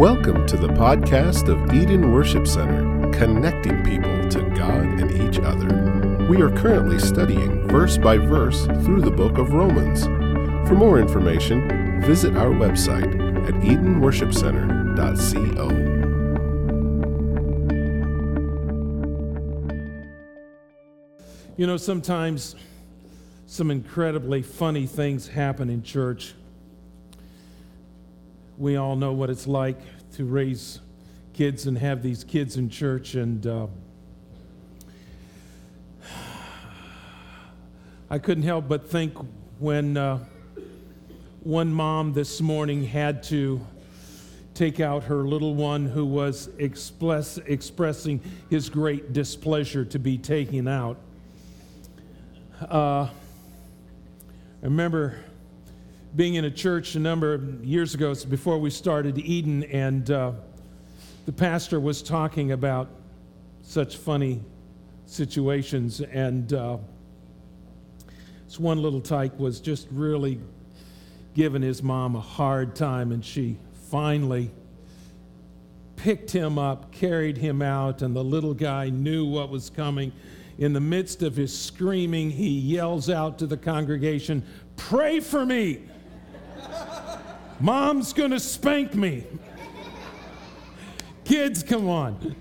Welcome to the podcast of Eden Worship Center, connecting people to God and each other. We are currently studying verse by verse through the book of Romans. For more information, visit our website at edenworshipcenter.co. You know, sometimes some incredibly funny things happen in church. We all know what it's like to raise kids and have these kids in church, and uh, I couldn't help but think when uh, one mom this morning had to take out her little one who was express, expressing his great displeasure to be taken out. Uh, I remember being in a church a number of years ago, before we started Eden, and uh, the pastor was talking about such funny situations. And uh, this one little tyke was just really giving his mom a hard time, and she finally picked him up, carried him out, and the little guy knew what was coming in the midst of his screaming, he yells out to the congregation, Pray for me! Mom's gonna spank me. kids, come on.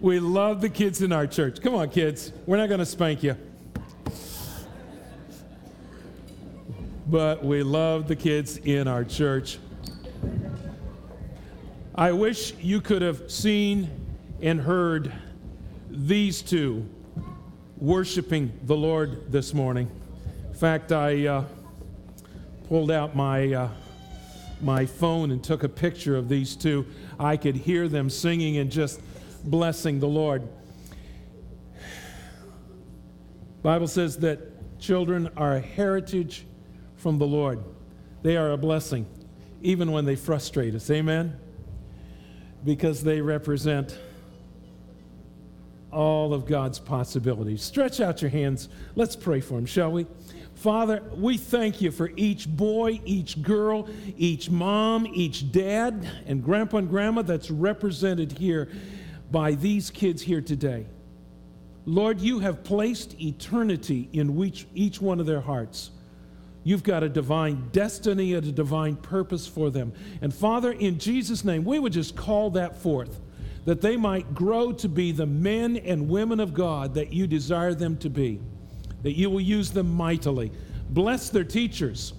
We love the kids in our church. Come on, kids. We're not gonna spank you. But we love the kids in our church. I wish you could have seen and heard these two worshiping the Lord this morning. In fact, I uh, pulled out my, uh, my phone and took a picture of these two. I could hear them singing and just blessing the Lord. Bible says that children are a heritage from the Lord. They are a blessing, even when they frustrate us. Amen? Because they represent all of God's possibilities. Stretch out your hands. Let's pray for them, shall we? Father, we thank you for each boy, each girl, each mom, each dad, and grandpa and grandma that's represented here by these kids here today. Lord, you have placed eternity in each, each one of their hearts. You've got a divine destiny and a divine purpose for them. And Father, in Jesus' name, we would just call that forth that they might grow to be the men and women of God that you desire them to be, that you will use them mightily. Bless their teachers.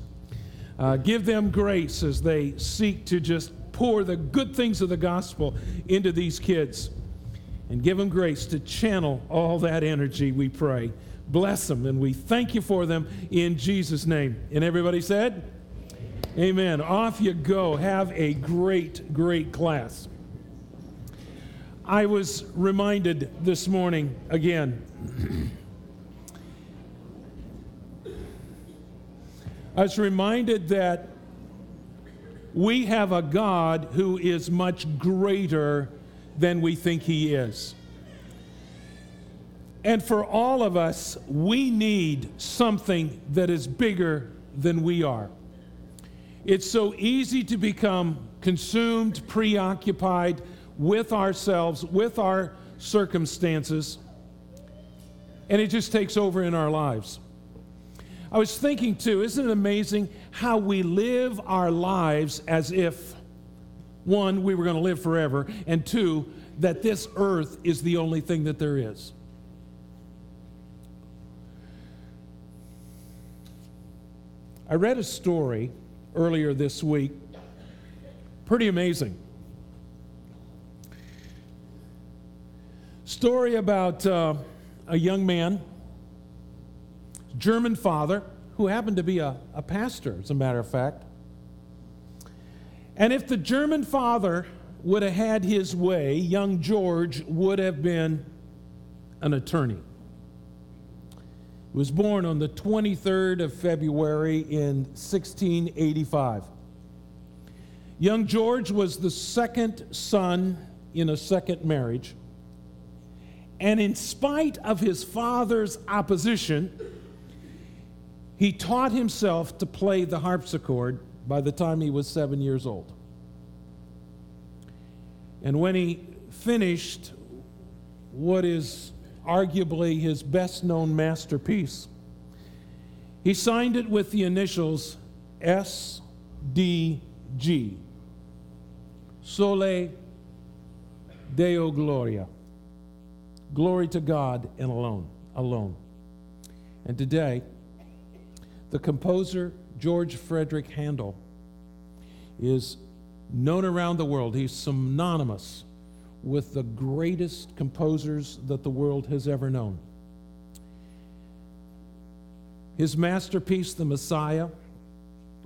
Uh, give them grace as they seek to just pour the good things of the gospel into these kids. And give them grace to channel all that energy, we pray. Bless them, and we thank you for them in Jesus' name. And everybody said, Amen. Off you go. Have a great, great class. I was reminded this morning again. I was reminded that we have a God who is much greater than we think He is. And for all of us, we need something that is bigger than we are. It's so easy to become consumed, preoccupied with ourselves, with our circumstances, and it just takes over in our lives. I was thinking too, isn't it amazing how we live our lives as if, one, we were going to live forever, and two, that this earth is the only thing that there is? I read a story earlier this week, pretty amazing. Story about uh, a young man, German father, who happened to be a, a pastor, as a matter of fact. And if the German father would have had his way, young George would have been an attorney. He was born on the 23rd of February in 1685. Young George was the second son in a second marriage. And in spite of his father's opposition, he taught himself to play the harpsichord by the time he was seven years old. And when he finished what is arguably his best known masterpiece, he signed it with the initials SDG Soli Deo Gloria. Glory to God and alone, alone. And today, the composer George Frederick Handel is known around the world. He's synonymous with the greatest composers that the world has ever known. His masterpiece, The Messiah,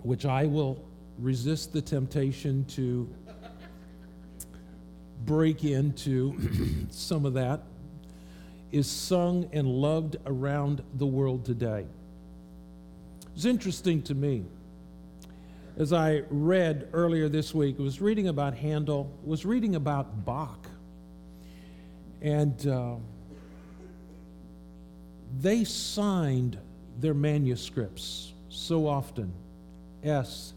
which I will resist the temptation to break into some of that, is sung and loved around the world today. It's interesting to me. As I read earlier this week, I was reading about Handel, was reading about Bach. And uh, they signed their manuscripts so often S,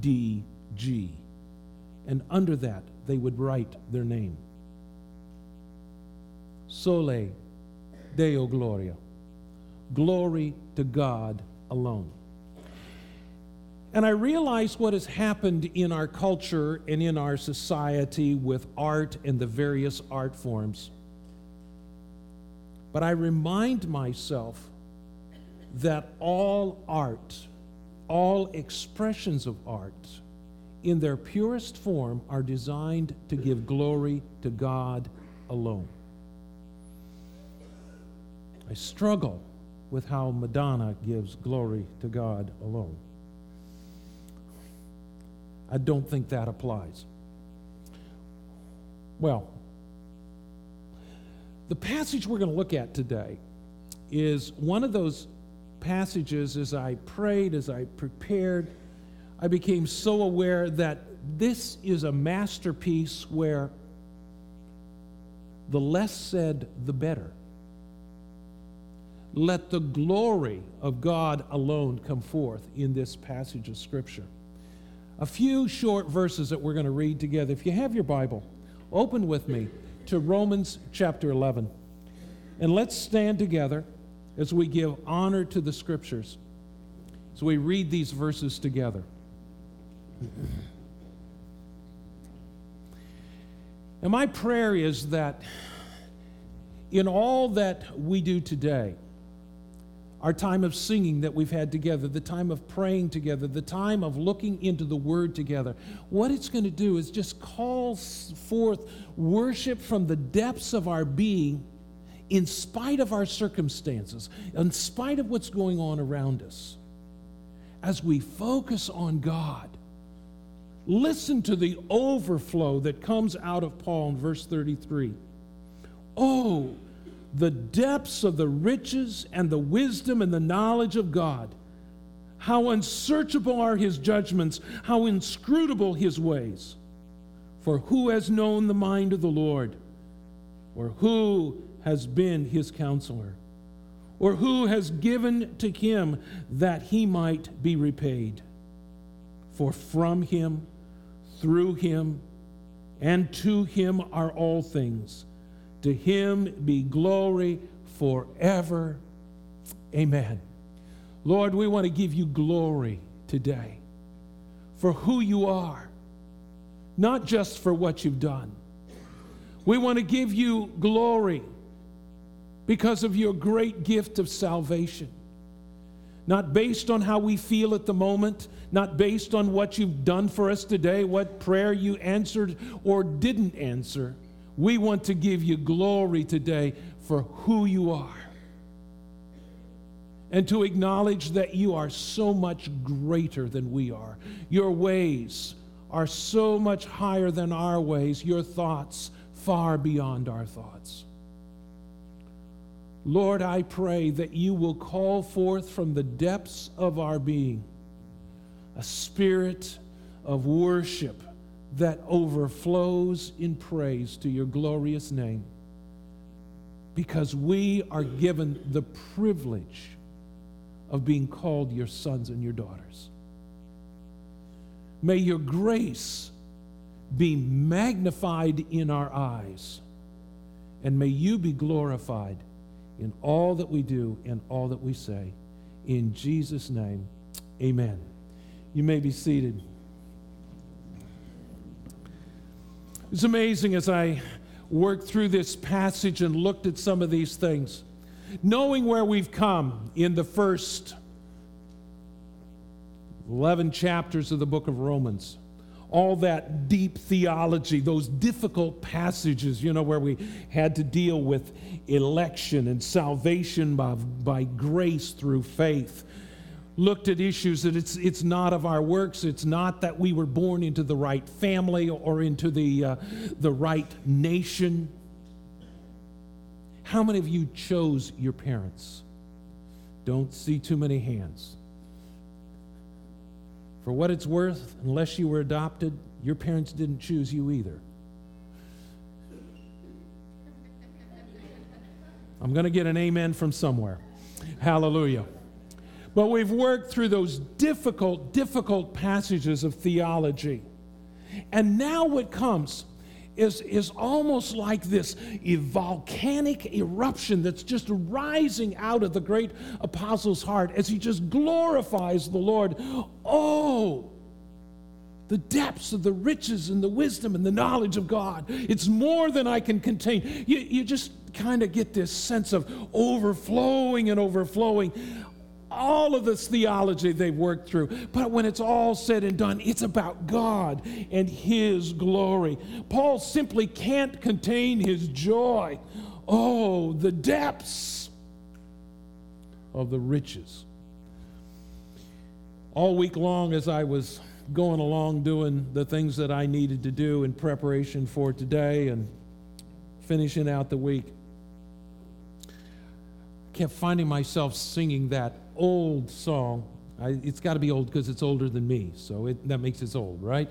D, G. And under that, they would write their name. Soli Deo Gloria. Glory to God alone. And I realize what has happened in our culture and in our society with art and the various art forms. But I remind myself that all art, all expressions of art, in their purest form, are designed to give glory to God alone. I struggle with how Madonna gives glory to God alone. I don't think that applies. Well, the passage we're going to look at today is one of those passages as I prayed, as I prepared, I became so aware that this is a masterpiece where the less said, the better. Let the glory of God alone come forth in this passage of Scripture. A few short verses that we're going to read together. If you have your Bible, open with me to Romans chapter 11. And let's stand together as we give honor to the Scriptures, as we read these verses together. And my prayer is that in all that we do today, our time of singing that we've had together, the time of praying together, the time of looking into the Word together. What it's going to do is just call forth worship from the depths of our being, in spite of our circumstances, in spite of what's going on around us. As we focus on God, listen to the overflow that comes out of Paul in verse 33. Oh, the depths of the riches and the wisdom and the knowledge of God. How unsearchable are his judgments, how inscrutable his ways. For who has known the mind of the Lord? Or who has been his counselor? Or who has given to him that he might be repaid? For from him, through him, and to him are all things. To him be glory forever. Amen. Lord, we want to give you glory today for who you are, not just for what you've done. We want to give you glory because of your great gift of salvation. Not based on how we feel at the moment, not based on what you've done for us today, what prayer you answered or didn't answer we want to give you glory today for who you are. And to acknowledge that you are so much greater than we are. Your ways are so much higher than our ways, your thoughts far beyond our thoughts. Lord, I pray that you will call forth from the depths of our being a spirit of worship that overflows in praise to your glorious name because we are given the privilege of being called your sons and your daughters. May your grace be magnified in our eyes, and may you be glorified in all that we do and all that we say. In Jesus' name, amen. You may be seated. It's amazing as I worked through this passage and looked at some of these things, knowing where we've come in the first 11 chapters of the book of Romans. All that deep theology, those difficult passages, you know, where we had to deal with election and salvation by, by grace through faith looked at issues that it's, it's not of our works. It's not that we were born into the right family or into the, uh, the right nation. How many of you chose your parents? Don't see too many hands. For what it's worth, unless you were adopted, your parents didn't choose you either. I'm going to get an amen from somewhere. Hallelujah. But we've worked through those difficult, difficult passages of theology. And now what comes is, is almost like this volcanic eruption that's just rising out of the great apostle's heart as he just glorifies the Lord. Oh, the depths of the riches and the wisdom and the knowledge of God. It's more than I can contain. You, you just kind of get this sense of overflowing and overflowing all of this theology they've worked through. But when it's all said and done, it's about God and His glory. Paul simply can't contain his joy. Oh, the depths of the riches. All week long, as I was going along doing the things that I needed to do in preparation for today and finishing out the week, kept finding myself singing that old song. I, it's got to be old because it's older than me, so it, that makes it old, right?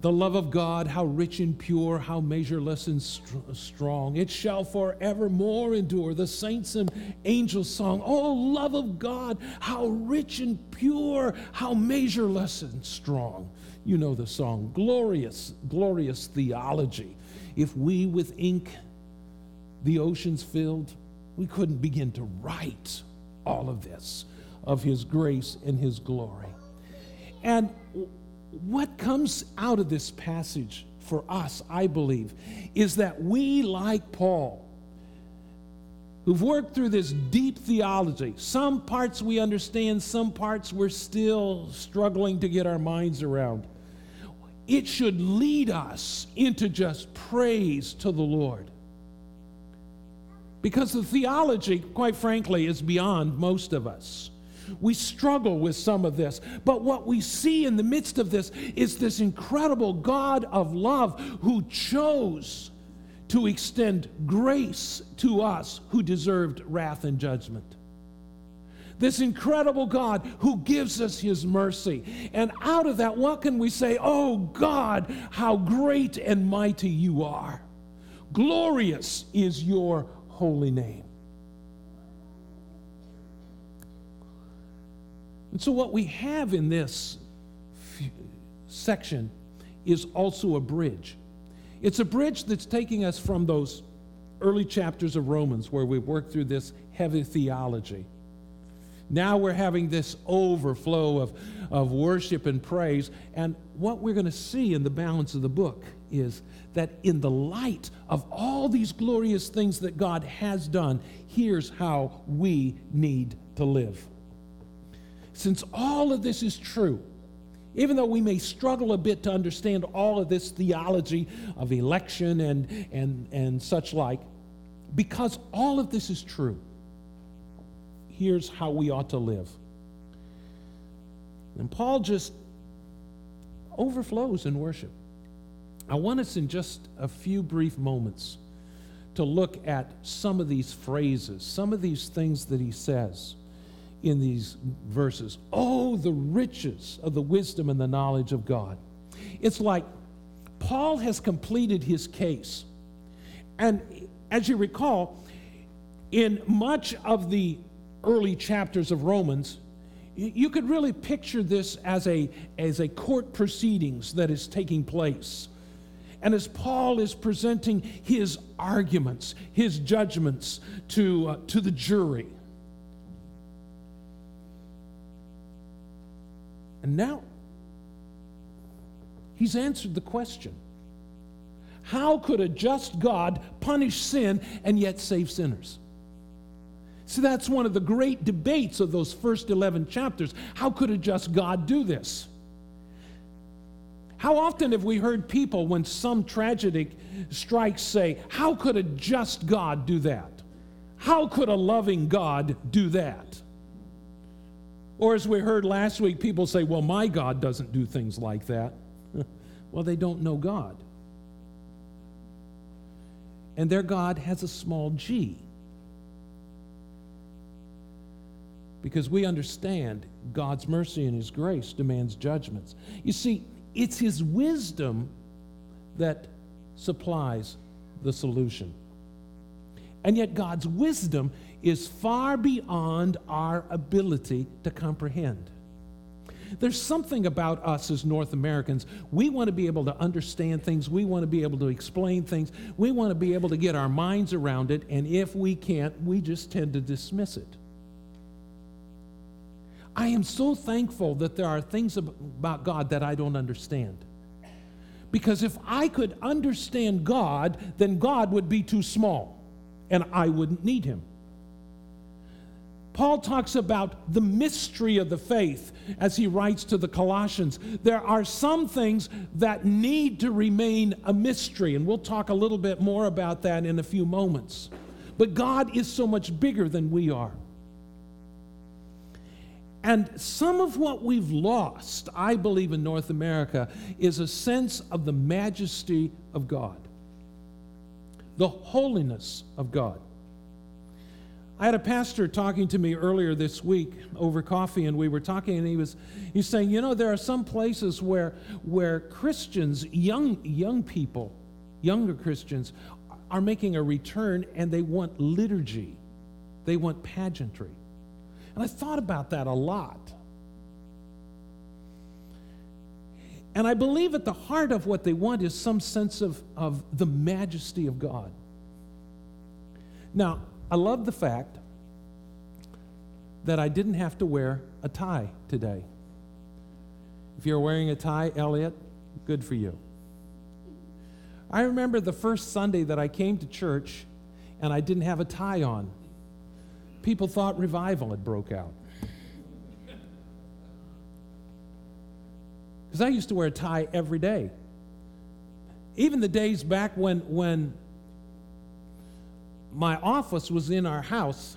The love of God, how rich and pure, how measureless and st- strong. It shall forevermore endure. The saints and angels song, Oh, love of God, how rich and pure, how measureless and strong. You know the song. Glorious, glorious theology. If we with ink the oceans filled, we couldn't begin to write all of this of His grace and His glory. And what comes out of this passage for us, I believe, is that we, like Paul, who've worked through this deep theology, some parts we understand, some parts we're still struggling to get our minds around. It should lead us into just praise to the Lord. Because the theology, quite frankly, is beyond most of us. We struggle with some of this. But what we see in the midst of this is this incredible God of love who chose to extend grace to us who deserved wrath and judgment. This incredible God who gives us his mercy. And out of that, what can we say? Oh God, how great and mighty you are. Glorious is your holy name. And so, what we have in this section is also a bridge. It's a bridge that's taking us from those early chapters of Romans where we worked through this heavy theology. Now we're having this overflow of, of worship and praise. And what we're going to see in the balance of the book is that in the light of all these glorious things that God has done, here's how we need to live. Since all of this is true, even though we may struggle a bit to understand all of this theology of election and, and, and such like, because all of this is true, here's how we ought to live. And Paul just overflows in worship. I want us in just a few brief moments to look at some of these phrases, some of these things that he says in these verses. Oh, the riches of the wisdom and the knowledge of God. It's like Paul has completed his case. And as you recall, in much of the early chapters of Romans, you could really picture this as a, as a court proceedings that is taking place. And as Paul is presenting his arguments, his judgments to, uh, to the jury, and now he's answered the question How could a just God punish sin and yet save sinners? So that's one of the great debates of those first 11 chapters. How could a just God do this? How often have we heard people, when some tragedy strikes, say, How could a just God do that? How could a loving God do that? Or as we heard last week, people say, Well, my God doesn't do things like that. well, they don't know God. And their God has a small g. Because we understand God's mercy and His grace demands judgments. You see, it's His wisdom that supplies the solution. And yet, God's wisdom is far beyond our ability to comprehend. There's something about us as North Americans. We want to be able to understand things. We want to be able to explain things. We want to be able to get our minds around it. And if we can't, we just tend to dismiss it. I am so thankful that there are things about God that I don't understand. Because if I could understand God, then God would be too small and I wouldn't need him. Paul talks about the mystery of the faith as he writes to the Colossians. There are some things that need to remain a mystery, and we'll talk a little bit more about that in a few moments. But God is so much bigger than we are. And some of what we've lost, I believe, in North America is a sense of the majesty of God, the holiness of God. I had a pastor talking to me earlier this week over coffee, and we were talking, and he was he's saying, you know, there are some places where where Christians, young young people, younger Christians, are making a return, and they want liturgy, they want pageantry. And I thought about that a lot. And I believe at the heart of what they want is some sense of, of the majesty of God. Now, I love the fact that I didn't have to wear a tie today. If you're wearing a tie, Elliot, good for you. I remember the first Sunday that I came to church and I didn't have a tie on people thought revival had broke out. Because I used to wear a tie every day. Even the days back when, when my office was in our house,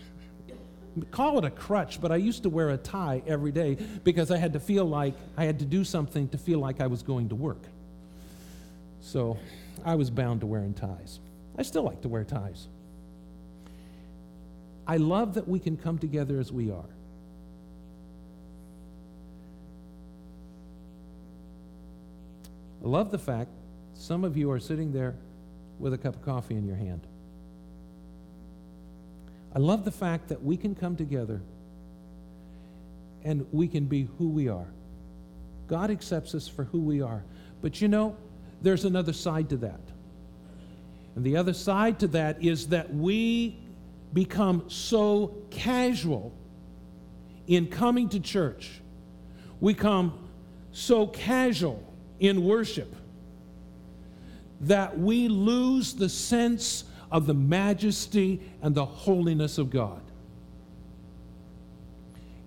call it a crutch, but I used to wear a tie every day because I had to feel like I had to do something to feel like I was going to work. So I was bound to wearing ties. I still like to wear ties. I love that we can come together as we are. I love the fact some of you are sitting there with a cup of coffee in your hand. I love the fact that we can come together and we can be who we are. God accepts us for who we are. But you know, there's another side to that. And the other side to that is that we become so casual in coming to church. We come so casual in worship that we lose the sense of the majesty and the holiness of God.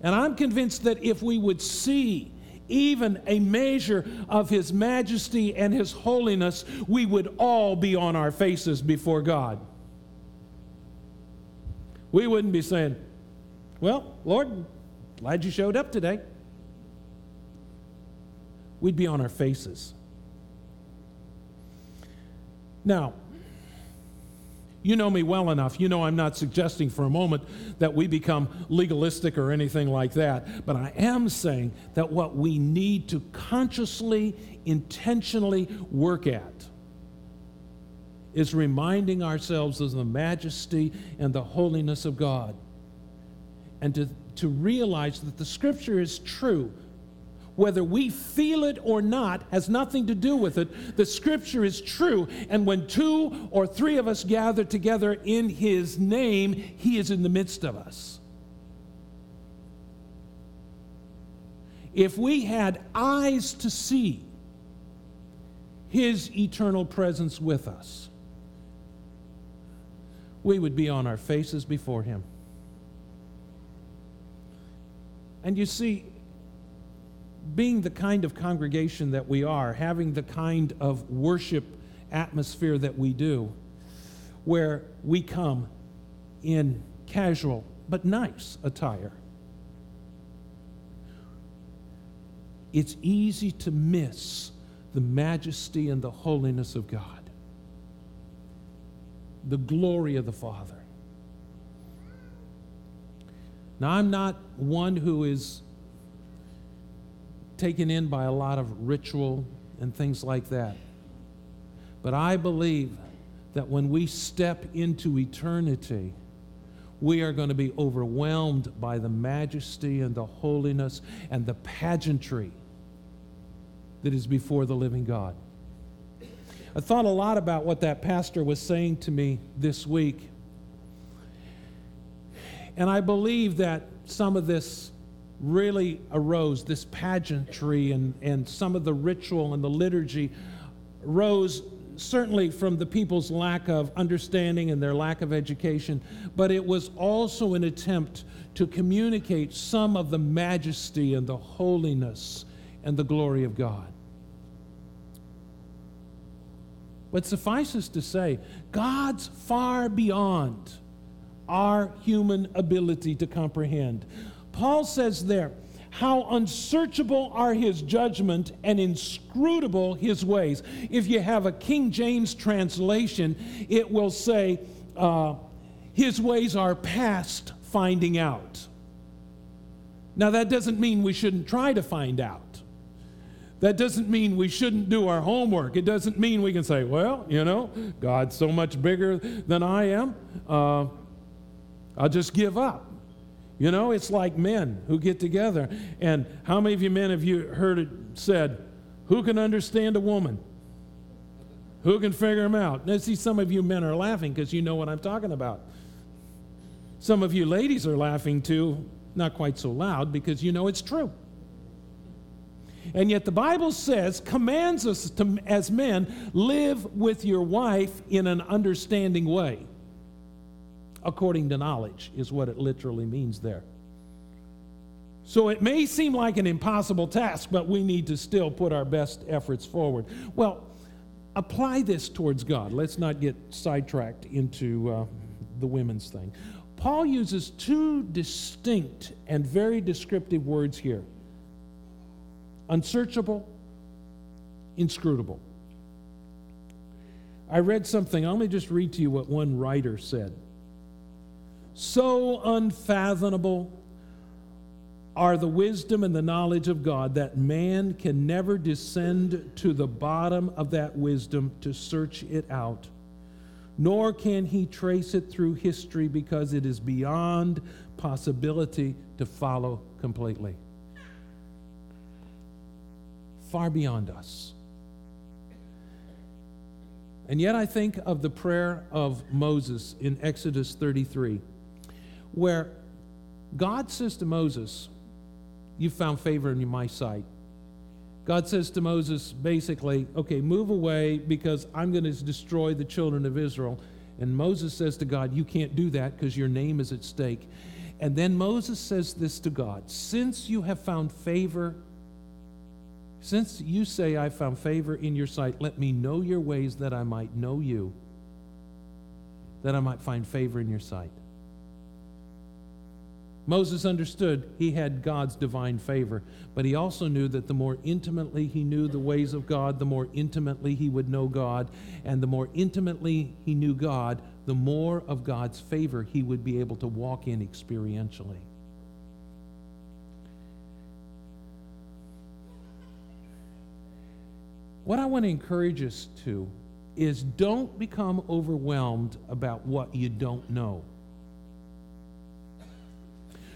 And I'm convinced that if we would see even a measure of His majesty and His holiness, we would all be on our faces before God we wouldn't be saying, Well, Lord, glad you showed up today. We'd be on our faces. Now, you know me well enough. You know I'm not suggesting for a moment that we become legalistic or anything like that. But I am saying that what we need to consciously, intentionally work at is reminding ourselves of the majesty and the holiness of God. And to, to realize that the scripture is true. whether we feel it or not, has nothing to do with it. The scripture is true. And when two or three of us gather together in his name, he is in the midst of us. If we had eyes to see his eternal presence with us, we would be on our faces before him. And you see, being the kind of congregation that we are, having the kind of worship atmosphere that we do, where we come in casual but nice attire, it's easy to miss the majesty and the holiness of God, the glory of the Father. Now, I'm not one who is taken in by a lot of ritual and things like that. But I believe that when we step into eternity, we are going to be overwhelmed by the majesty and the holiness and the pageantry that is before the living God. I thought a lot about what that pastor was saying to me this week. And I believe that some of this really arose, this pageantry and, and some of the ritual and the liturgy rose certainly from the people's lack of understanding and their lack of education, but it was also an attempt to communicate some of the majesty and the holiness and the glory of God. But suffice suffices to say, God's far beyond our human ability to comprehend. Paul says there, how unsearchable are his judgment and inscrutable his ways. If you have a King James translation, it will say, uh, his ways are past finding out. Now, that doesn't mean we shouldn't try to find out. That doesn't mean we shouldn't do our homework. It doesn't mean we can say, well, you know, God's so much bigger than I am, uh, I'll just give up. You know, it's like men who get together. And how many of you men have you heard it said, who can understand a woman? Who can figure them out? Now, see, some of you men are laughing because you know what I'm talking about. Some of you ladies are laughing too, not quite so loud, because you know it's true. And yet the Bible says, commands us to, as men, live with your wife in an understanding way according to knowledge, is what it literally means there. So it may seem like an impossible task, but we need to still put our best efforts forward. Well, apply this towards God. Let's not get sidetracked into uh, the women's thing. Paul uses two distinct and very descriptive words here unsearchable, inscrutable. I read something, let me just read to you what one writer said so unfathomable are the wisdom and the knowledge of God that man can never descend to the bottom of that wisdom to search it out, nor can he trace it through history because it is beyond possibility to follow completely. Far beyond us. And yet, I think of the prayer of Moses in Exodus 33 where God says to Moses, You've found favor in my sight. God says to Moses, basically, okay, move away because I'm going to destroy the children of Israel. And Moses says to God, You can't do that because your name is at stake. And then Moses says this to God Since you have found favor, since you say I found favor in your sight, let me know your ways that I might know you, that I might find favor in your sight. Moses understood he had God's divine favor, but he also knew that the more intimately he knew the ways of God, the more intimately he would know God. And the more intimately he knew God, the more of God's favor he would be able to walk in experientially. What I want to encourage us to is don't become overwhelmed about what you don't know.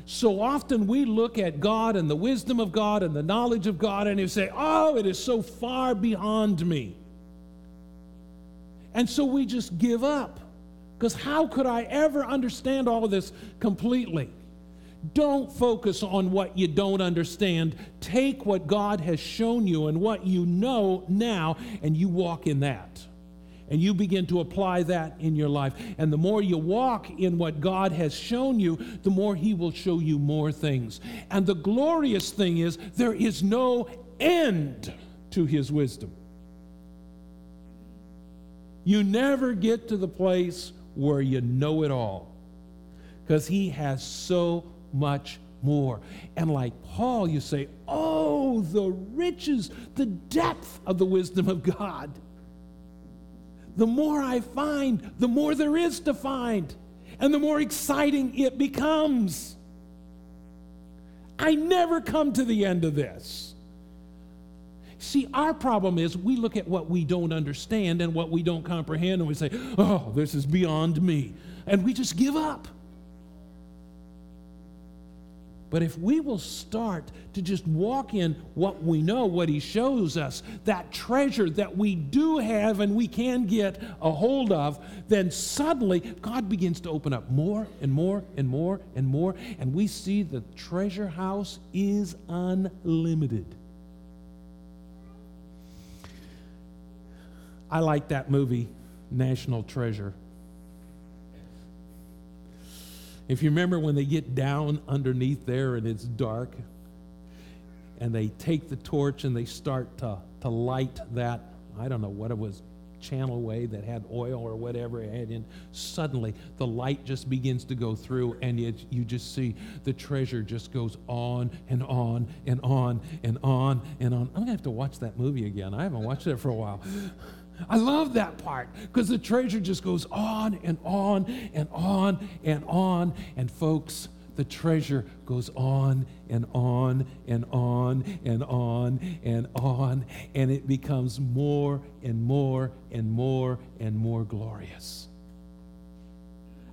So often we look at God and the wisdom of God and the knowledge of God and you say, oh, it is so far beyond me. And so we just give up. Because how could I ever understand all of this completely? Don't focus on what you don't understand. Take what God has shown you and what you know now, and you walk in that. And you begin to apply that in your life. And the more you walk in what God has shown you, the more He will show you more things. And the glorious thing is, there is no end to His wisdom. You never get to the place where you know it all because He has so much more. And like Paul, you say, Oh, the riches, the depth of the wisdom of God. The more I find, the more there is to find, and the more exciting it becomes. I never come to the end of this. See, our problem is we look at what we don't understand and what we don't comprehend, and we say, Oh, this is beyond me. And we just give up. But if we will start to just walk in what we know, what He shows us, that treasure that we do have and we can get a hold of, then suddenly God begins to open up more and more and more and more. And we see the treasure house is unlimited. I like that movie, National Treasure. If you remember when they get down underneath there and it's dark, and they take the torch and they start to, to light that, I don't know what it was, channel way that had oil or whatever it had in, suddenly the light just begins to go through and it, you just see the treasure just goes on and on and on and on and on. I'm going to have to watch that movie again. I haven't watched it for a while. I love that part because the treasure just goes on and on and on and on. And folks, the treasure goes on and on and on and on and on. And it becomes more and more and more and more glorious.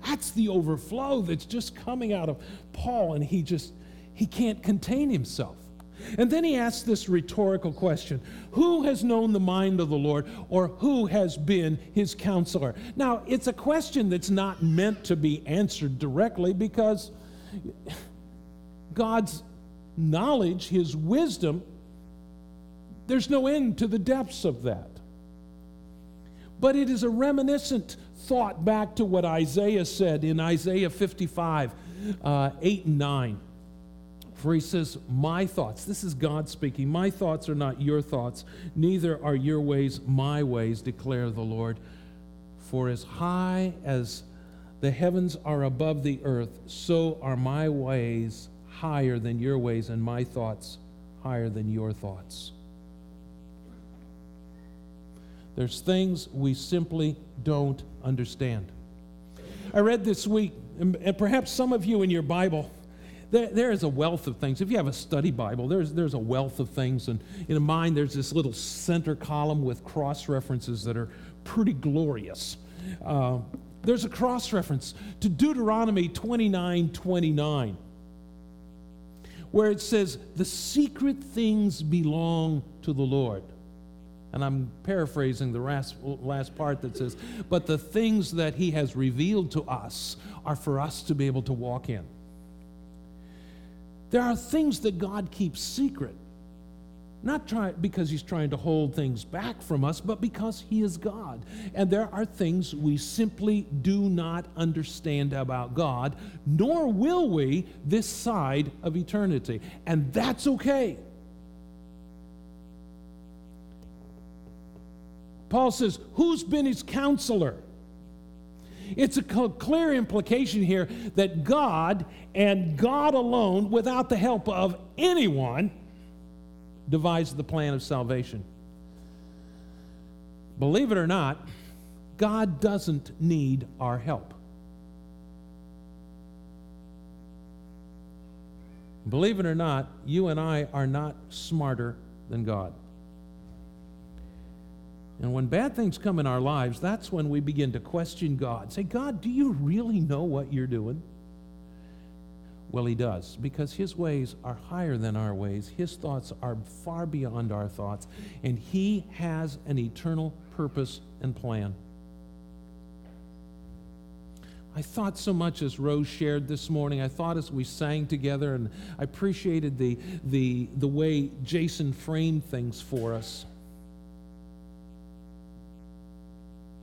That's the overflow that's just coming out of Paul, and he just he can't contain himself. And then he asks this rhetorical question Who has known the mind of the Lord, or who has been his counselor? Now, it's a question that's not meant to be answered directly because God's knowledge, his wisdom, there's no end to the depths of that. But it is a reminiscent thought back to what Isaiah said in Isaiah 55 uh, 8 and 9 for he says, My thoughts, this is God speaking, my thoughts are not your thoughts, neither are your ways my ways, declare the Lord. For as high as the heavens are above the earth, so are my ways higher than your ways, and my thoughts higher than your thoughts. There's things we simply don't understand. I read this week, and perhaps some of you in your Bible there, there is a wealth of things. If you have a study Bible, there's, there's a wealth of things. And in mine, there's this little center column with cross references that are pretty glorious. Uh, there's a cross reference to Deuteronomy 29 29, where it says, The secret things belong to the Lord. And I'm paraphrasing the last, last part that says, But the things that He has revealed to us are for us to be able to walk in. There are things that God keeps secret, not try, because He's trying to hold things back from us, but because He is God. And there are things we simply do not understand about God, nor will we this side of eternity. And that's okay. Paul says, Who's been his counselor? It's a clear implication here that God and God alone, without the help of anyone, devised the plan of salvation. Believe it or not, God doesn't need our help. Believe it or not, you and I are not smarter than God. And when bad things come in our lives, that's when we begin to question God. Say, God, do you really know what you're doing? Well, he does, because his ways are higher than our ways. His thoughts are far beyond our thoughts, and he has an eternal purpose and plan. I thought so much as Rose shared this morning. I thought as we sang together, and I appreciated the, the, the way Jason framed things for us.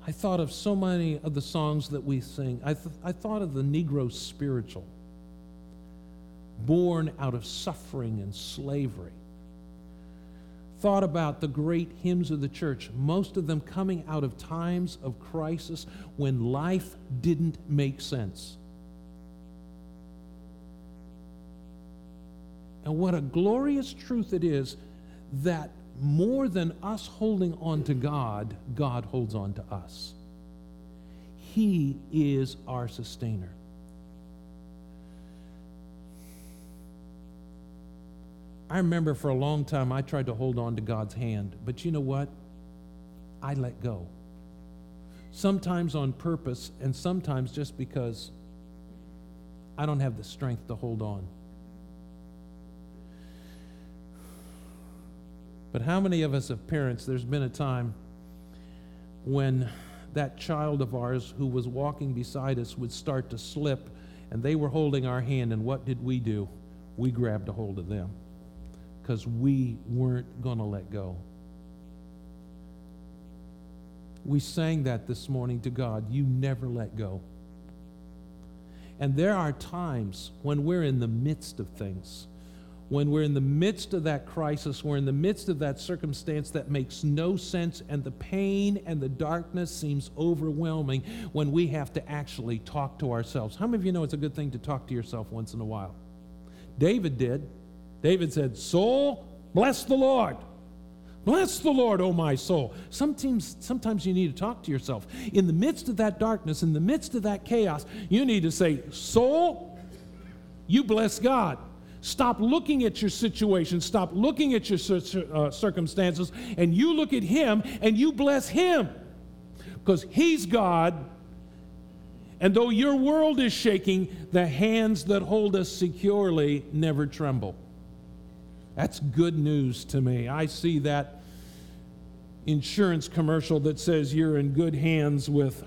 I thought of so many of the songs that we sing. I, th- I thought of the Negro spiritual, born out of suffering and slavery. Thought about the great hymns of the church, most of them coming out of times of crisis when life didn't make sense. And what a glorious truth it is that more than us holding on to God, God holds on to us. He is our sustainer. I remember for a long time I tried to hold on to God's hand, but you know what? I let go. Sometimes on purpose, and sometimes just because I don't have the strength to hold on. But how many of us, have parents, there's been a time when that child of ours who was walking beside us would start to slip and they were holding our hand, and what did we do? We grabbed a hold of them because we weren't going to let go. We sang that this morning to God. You never let go. And there are times when we're in the midst of things when we're in the midst of that crisis, we're in the midst of that circumstance that makes no sense, and the pain and the darkness seems overwhelming when we have to actually talk to ourselves. How many of you know it's a good thing to talk to yourself once in a while? David did. David said, Soul, bless the Lord. Bless the Lord, O my soul. Sometimes, sometimes you need to talk to yourself. In the midst of that darkness, in the midst of that chaos, you need to say, Soul, you bless God. Stop looking at your situation. Stop looking at your uh, circumstances. And you look at Him and you bless Him. Because He's God. And though your world is shaking, the hands that hold us securely never tremble. That's good news to me. I see that insurance commercial that says you're in good hands with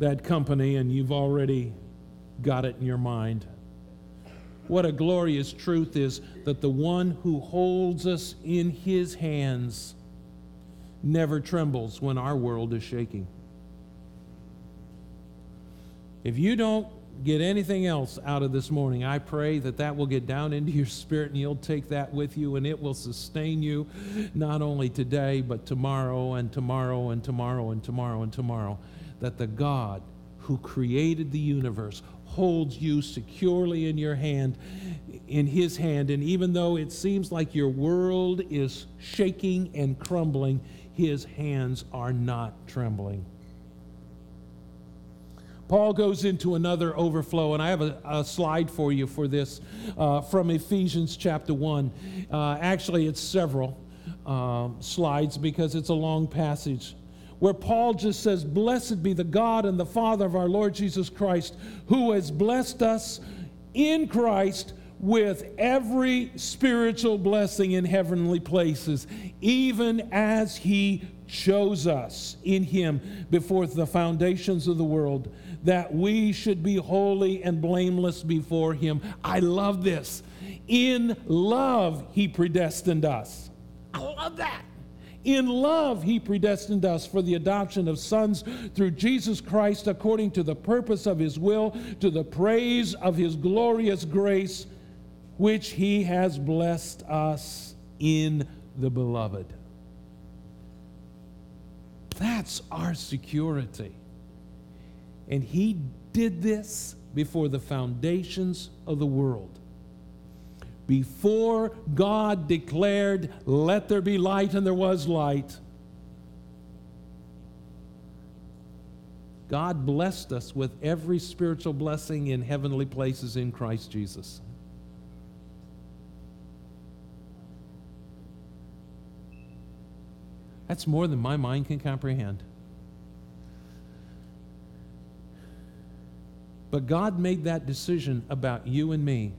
that company and you've already got it in your mind. What a glorious truth is that the one who holds us in his hands never trembles when our world is shaking. If you don't get anything else out of this morning, I pray that that will get down into your spirit and you'll take that with you and it will sustain you not only today, but tomorrow and tomorrow and tomorrow and tomorrow and tomorrow. That the God who created the universe holds you securely in your hand in his hand. And even though it seems like your world is shaking and crumbling his hands are not trembling. Paul goes into another overflow, and I have a, a slide for you for this uh, from Ephesians chapter 1. Uh, actually, it's several uh, slides because it's a long passage where Paul just says, Blessed be the God and the Father of our Lord Jesus Christ, who has blessed us in Christ with every spiritual blessing in heavenly places, even as he chose us in him before the foundations of the world, that we should be holy and blameless before him. I love this. In love, he predestined us. I love that. In love, he predestined us for the adoption of sons through Jesus Christ according to the purpose of his will, to the praise of his glorious grace, which he has blessed us in the beloved. That's our security. And he did this before the foundations of the world before God declared, Let there be light, and there was light, God blessed us with every spiritual blessing in heavenly places in Christ Jesus. That's more than my mind can comprehend. But God made that decision about you and me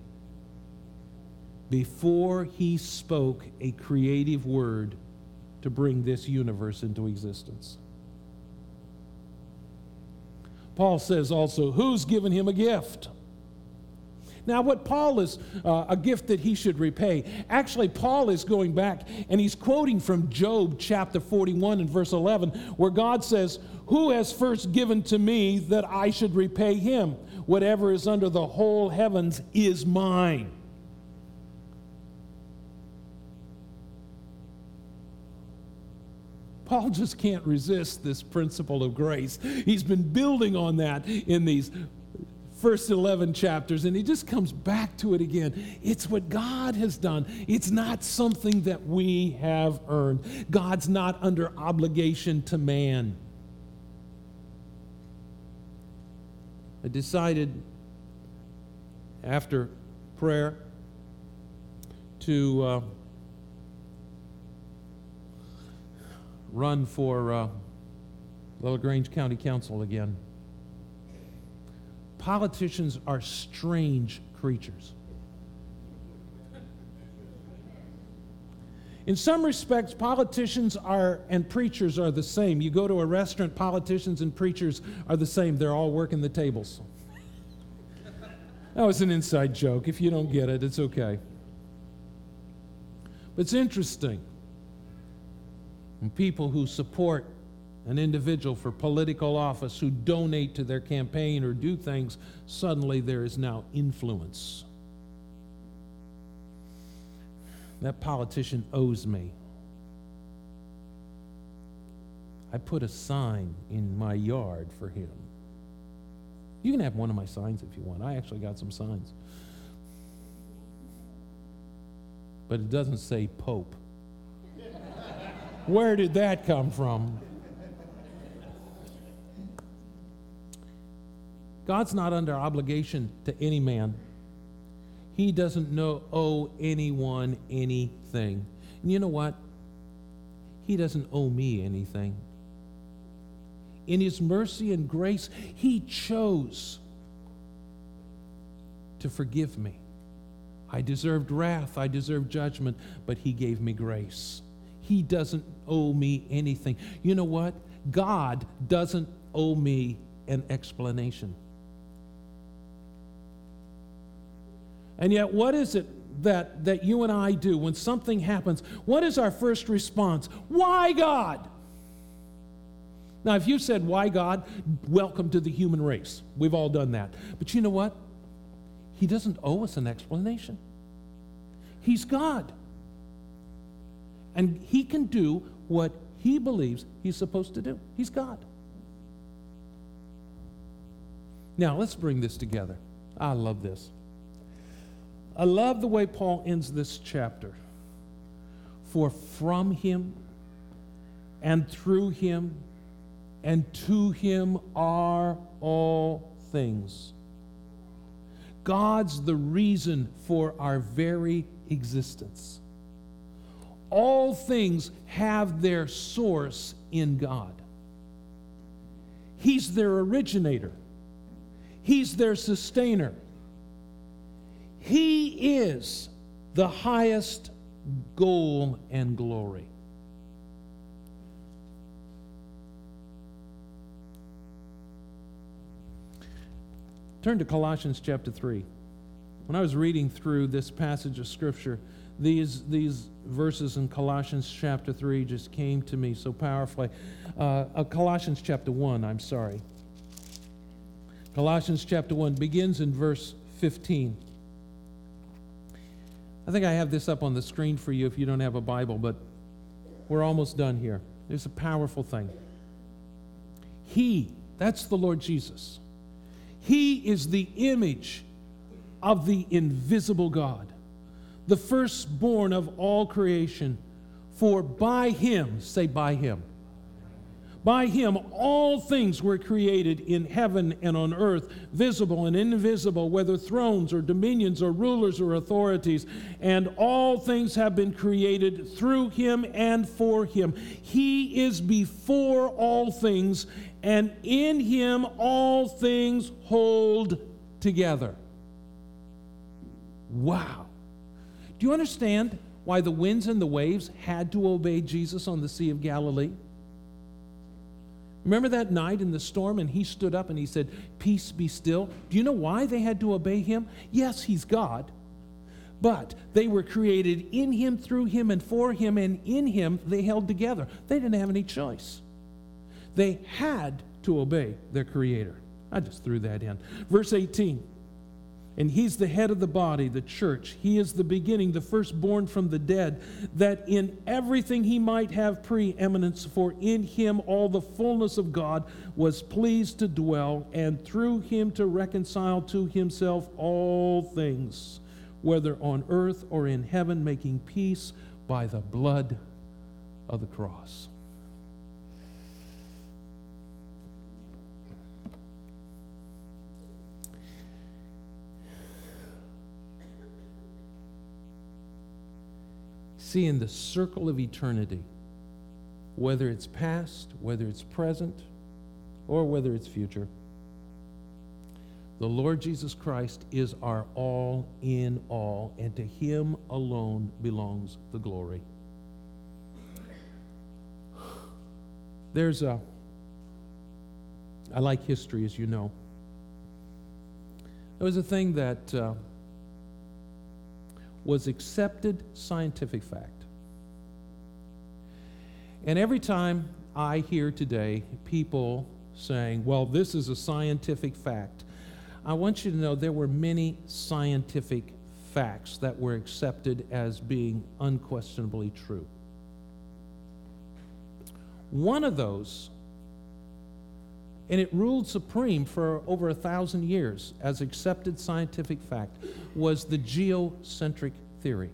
before He spoke a creative word to bring this universe into existence. Paul says also, Who's given him a gift? Now, what Paul is uh, a gift that he should repay. Actually, Paul is going back and he's quoting from Job chapter 41 and verse 11, where God says, Who has first given to me that I should repay him? Whatever is under the whole heavens is mine. Paul just can't resist this principle of grace. He's been building on that in these first 11 chapters, and he just comes back to it again. It's what God has done, it's not something that we have earned. God's not under obligation to man. I decided after prayer to uh, run for uh, Grange County Council again. Politicians are strange creatures. In some respects, politicians are and preachers are the same. You go to a restaurant, politicians and preachers are the same. They're all working the tables. that was an inside joke. If you don't get it, it's okay. But it's interesting. And people who support an individual for political office who donate to their campaign or do things, suddenly there is now influence. That politician owes me. I put a sign in my yard for him. You can have one of my signs if you want. I actually got some signs. But it doesn't say Pope. Where did that come from? God's not under obligation to any man. He doesn't know, owe anyone anything. And you know what? He doesn't owe me anything. In His mercy and grace, He chose to forgive me. I deserved wrath, I deserved judgment, but He gave me grace. He doesn't owe me anything. You know what? God doesn't owe me an explanation. And yet, what is it that, that you and I do when something happens? What is our first response? Why God? Now, if you said, Why God? Welcome to the human race. We've all done that. But you know what? He doesn't owe us an explanation. He's God. And He can do what He believes He's supposed to do. He's God. Now, let's bring this together. I love this. I love the way Paul ends this chapter. For from him and through him and to him are all things. God's the reason for our very existence. All things have their source in God. He's their originator, He's their sustainer. He is the highest goal and glory. Turn to Colossians chapter 3. When I was reading through this passage of Scripture, these, these verses in Colossians chapter 3 just came to me so powerfully. Uh, uh, Colossians chapter 1, I'm sorry. Colossians chapter 1 begins in verse 15. I think I have this up on the screen for you if you don't have a Bible, but we're almost done here. It's a powerful thing. He, that's the Lord Jesus, He is the image of the invisible God, the firstborn of all creation. For by Him, say by Him, by him, all things were created in heaven and on earth, visible and invisible, whether thrones or dominions or rulers or authorities. And all things have been created through him and for him. He is before all things, and in him all things hold together. Wow. Do you understand why the winds and the waves had to obey Jesus on the Sea of Galilee? Remember that night in the storm, and he stood up and he said, Peace be still. Do you know why they had to obey him? Yes, he's God, but they were created in him, through him, and for him, and in him they held together. They didn't have any choice. They had to obey their Creator. I just threw that in. Verse 18 and he's the head of the body, the church. He is the beginning, the firstborn from the dead, that in everything he might have preeminence, for in him all the fullness of God was pleased to dwell, and through him to reconcile to himself all things, whether on earth or in heaven, making peace by the blood of the cross. See in the circle of eternity, whether it's past, whether it's present, or whether it's future. The Lord Jesus Christ is our all in all, and to him alone belongs the glory. There's a, I like history, as you know. There was a thing that. Uh, was accepted scientific fact. And every time I hear today people saying, well, this is a scientific fact, I want you to know there were many scientific facts that were accepted as being unquestionably true. One of those and it ruled supreme for over a thousand years as accepted scientific fact, was the geocentric theory,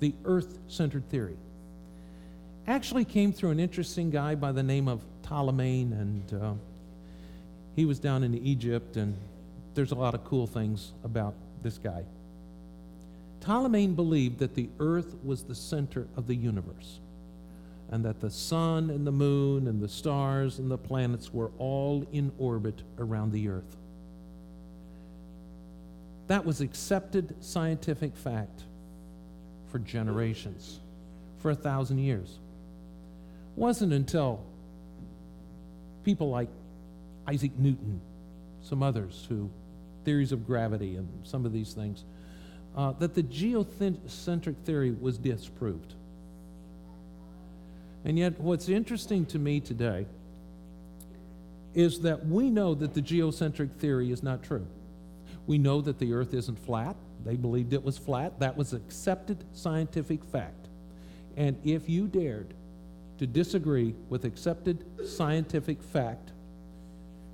the earth centered theory. Actually, came through an interesting guy by the name of Ptolemy, and uh, he was down in Egypt, and there's a lot of cool things about this guy. Ptolemy believed that the earth was the center of the universe and that the sun and the moon and the stars and the planets were all in orbit around the earth. That was accepted scientific fact for generations, for a thousand years. It wasn't until people like Isaac Newton, some others who, theories of gravity and some of these things, uh, that the geocentric theory was disproved. And yet, what's interesting to me today is that we know that the geocentric theory is not true. We know that the earth isn't flat. They believed it was flat. That was accepted scientific fact. And if you dared to disagree with accepted scientific fact,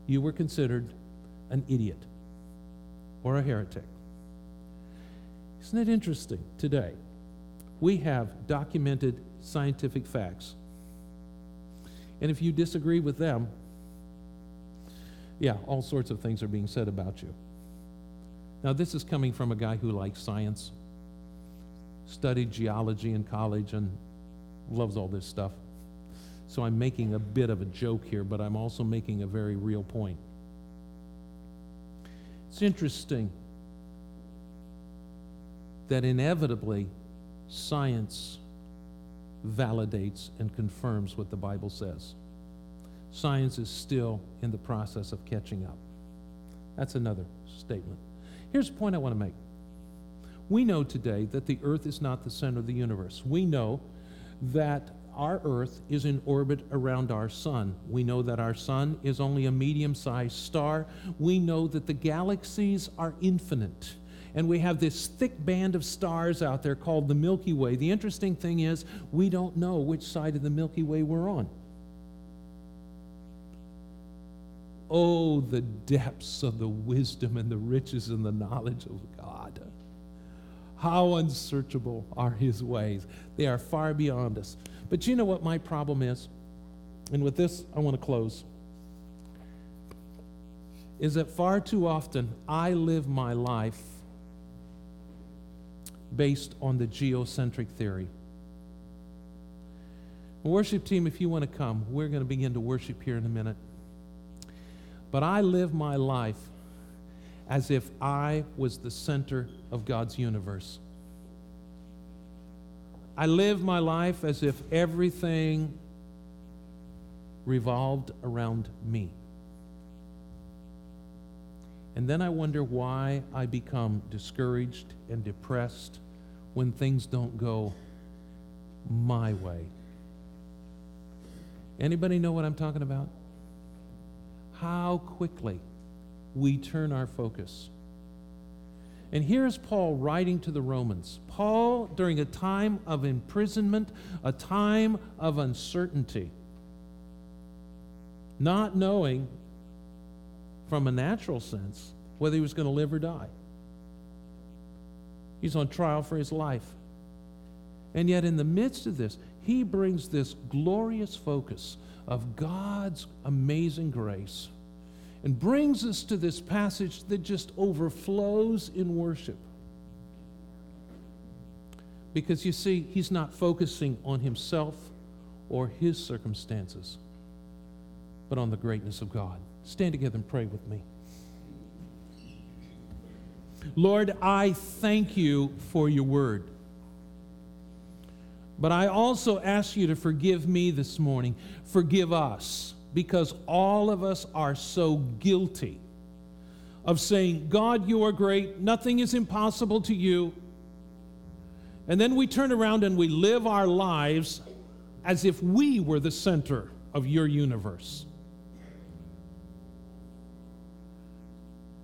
you were considered an idiot or a heretic. Isn't it interesting today? We have documented scientific facts and if you disagree with them, yeah, all sorts of things are being said about you. Now, this is coming from a guy who likes science, studied geology in college, and loves all this stuff. So I'm making a bit of a joke here, but I'm also making a very real point. It's interesting that inevitably science validates and confirms what the Bible says. Science is still in the process of catching up. That's another statement. Here's a point I want to make. We know today that the earth is not the center of the universe. We know that our earth is in orbit around our sun. We know that our sun is only a medium sized star. We know that the galaxies are infinite and we have this thick band of stars out there called the Milky Way. The interesting thing is, we don't know which side of the Milky Way we're on. Oh, the depths of the wisdom and the riches and the knowledge of God. How unsearchable are his ways. They are far beyond us. But you know what my problem is? And with this, I want to close. Is that far too often I live my life based on the geocentric theory. Worship team, if you want to come, we're going to begin to worship here in a minute. But I live my life as if I was the center of God's universe. I live my life as if everything revolved around me. And then I wonder why I become discouraged and depressed when things don't go my way. Anybody know what I'm talking about? How quickly we turn our focus. And here's Paul writing to the Romans. Paul, during a time of imprisonment, a time of uncertainty, not knowing from a natural sense whether he was going to live or die. He's on trial for his life. And yet, in the midst of this, he brings this glorious focus of God's amazing grace and brings us to this passage that just overflows in worship. Because you see, he's not focusing on himself or his circumstances, but on the greatness of God. Stand together and pray with me. Lord, I thank you for your word. But I also ask you to forgive me this morning. Forgive us because all of us are so guilty of saying, God, you are great, nothing is impossible to you. And then we turn around and we live our lives as if we were the center of your universe.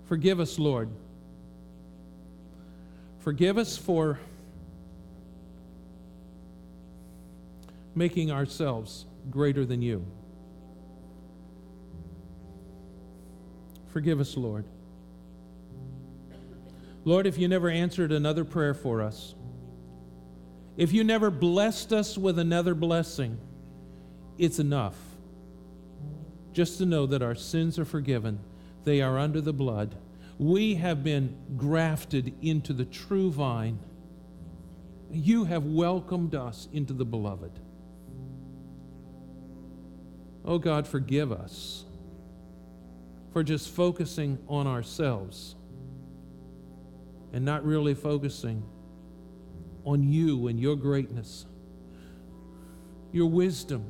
Forgive us, Lord. Forgive us for making ourselves greater than you. Forgive us, Lord. Lord, if you never answered another prayer for us, if you never blessed us with another blessing, it's enough just to know that our sins are forgiven. They are under the blood. We have been grafted into the true vine. You have welcomed us into the beloved. Oh God, forgive us for just focusing on ourselves and not really focusing on you and your greatness, your wisdom,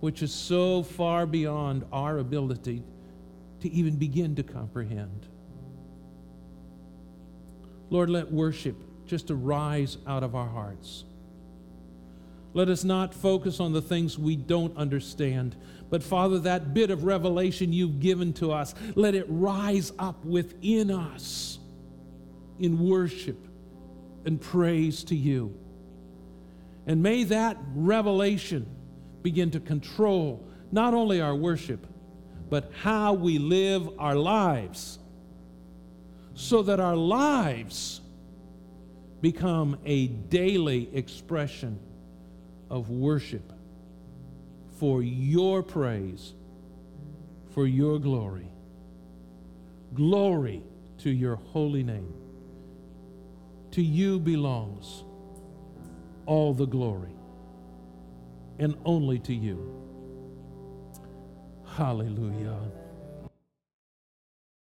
which is so far beyond our ability to even begin to comprehend. Lord, let worship just arise out of our hearts. Let us not focus on the things we don't understand. But Father, that bit of revelation you've given to us, let it rise up within us in worship and praise to you. And may that revelation begin to control not only our worship, but how we live our lives so that our lives become a daily expression of worship for your praise, for your glory. Glory to your holy name. To you belongs all the glory, and only to you. Hallelujah.